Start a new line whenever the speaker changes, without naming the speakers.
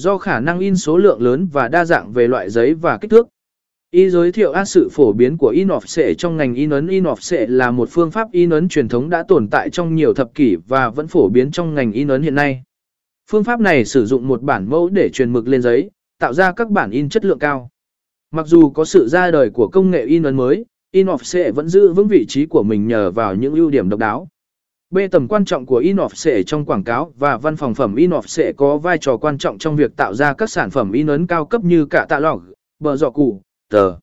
Do khả năng in số lượng lớn và đa dạng về loại giấy và kích thước. Y giới thiệu A sự phổ biến của in offset trong ngành in ấn in offset là một phương pháp in ấn truyền thống đã tồn tại trong nhiều thập kỷ và vẫn phổ biến trong ngành in ấn hiện nay. Phương pháp này sử dụng một bản mẫu để truyền mực lên giấy, tạo ra các bản in chất lượng cao. Mặc dù có sự ra đời của công nghệ in ấn mới, in offset vẫn giữ vững vị trí của mình nhờ vào những ưu điểm độc đáo. B. Tầm quan trọng của in trong quảng cáo và văn phòng phẩm in có vai trò quan trọng trong việc tạo ra các sản phẩm in ấn cao cấp như cả tạ lọc, bờ giọ củ, tờ.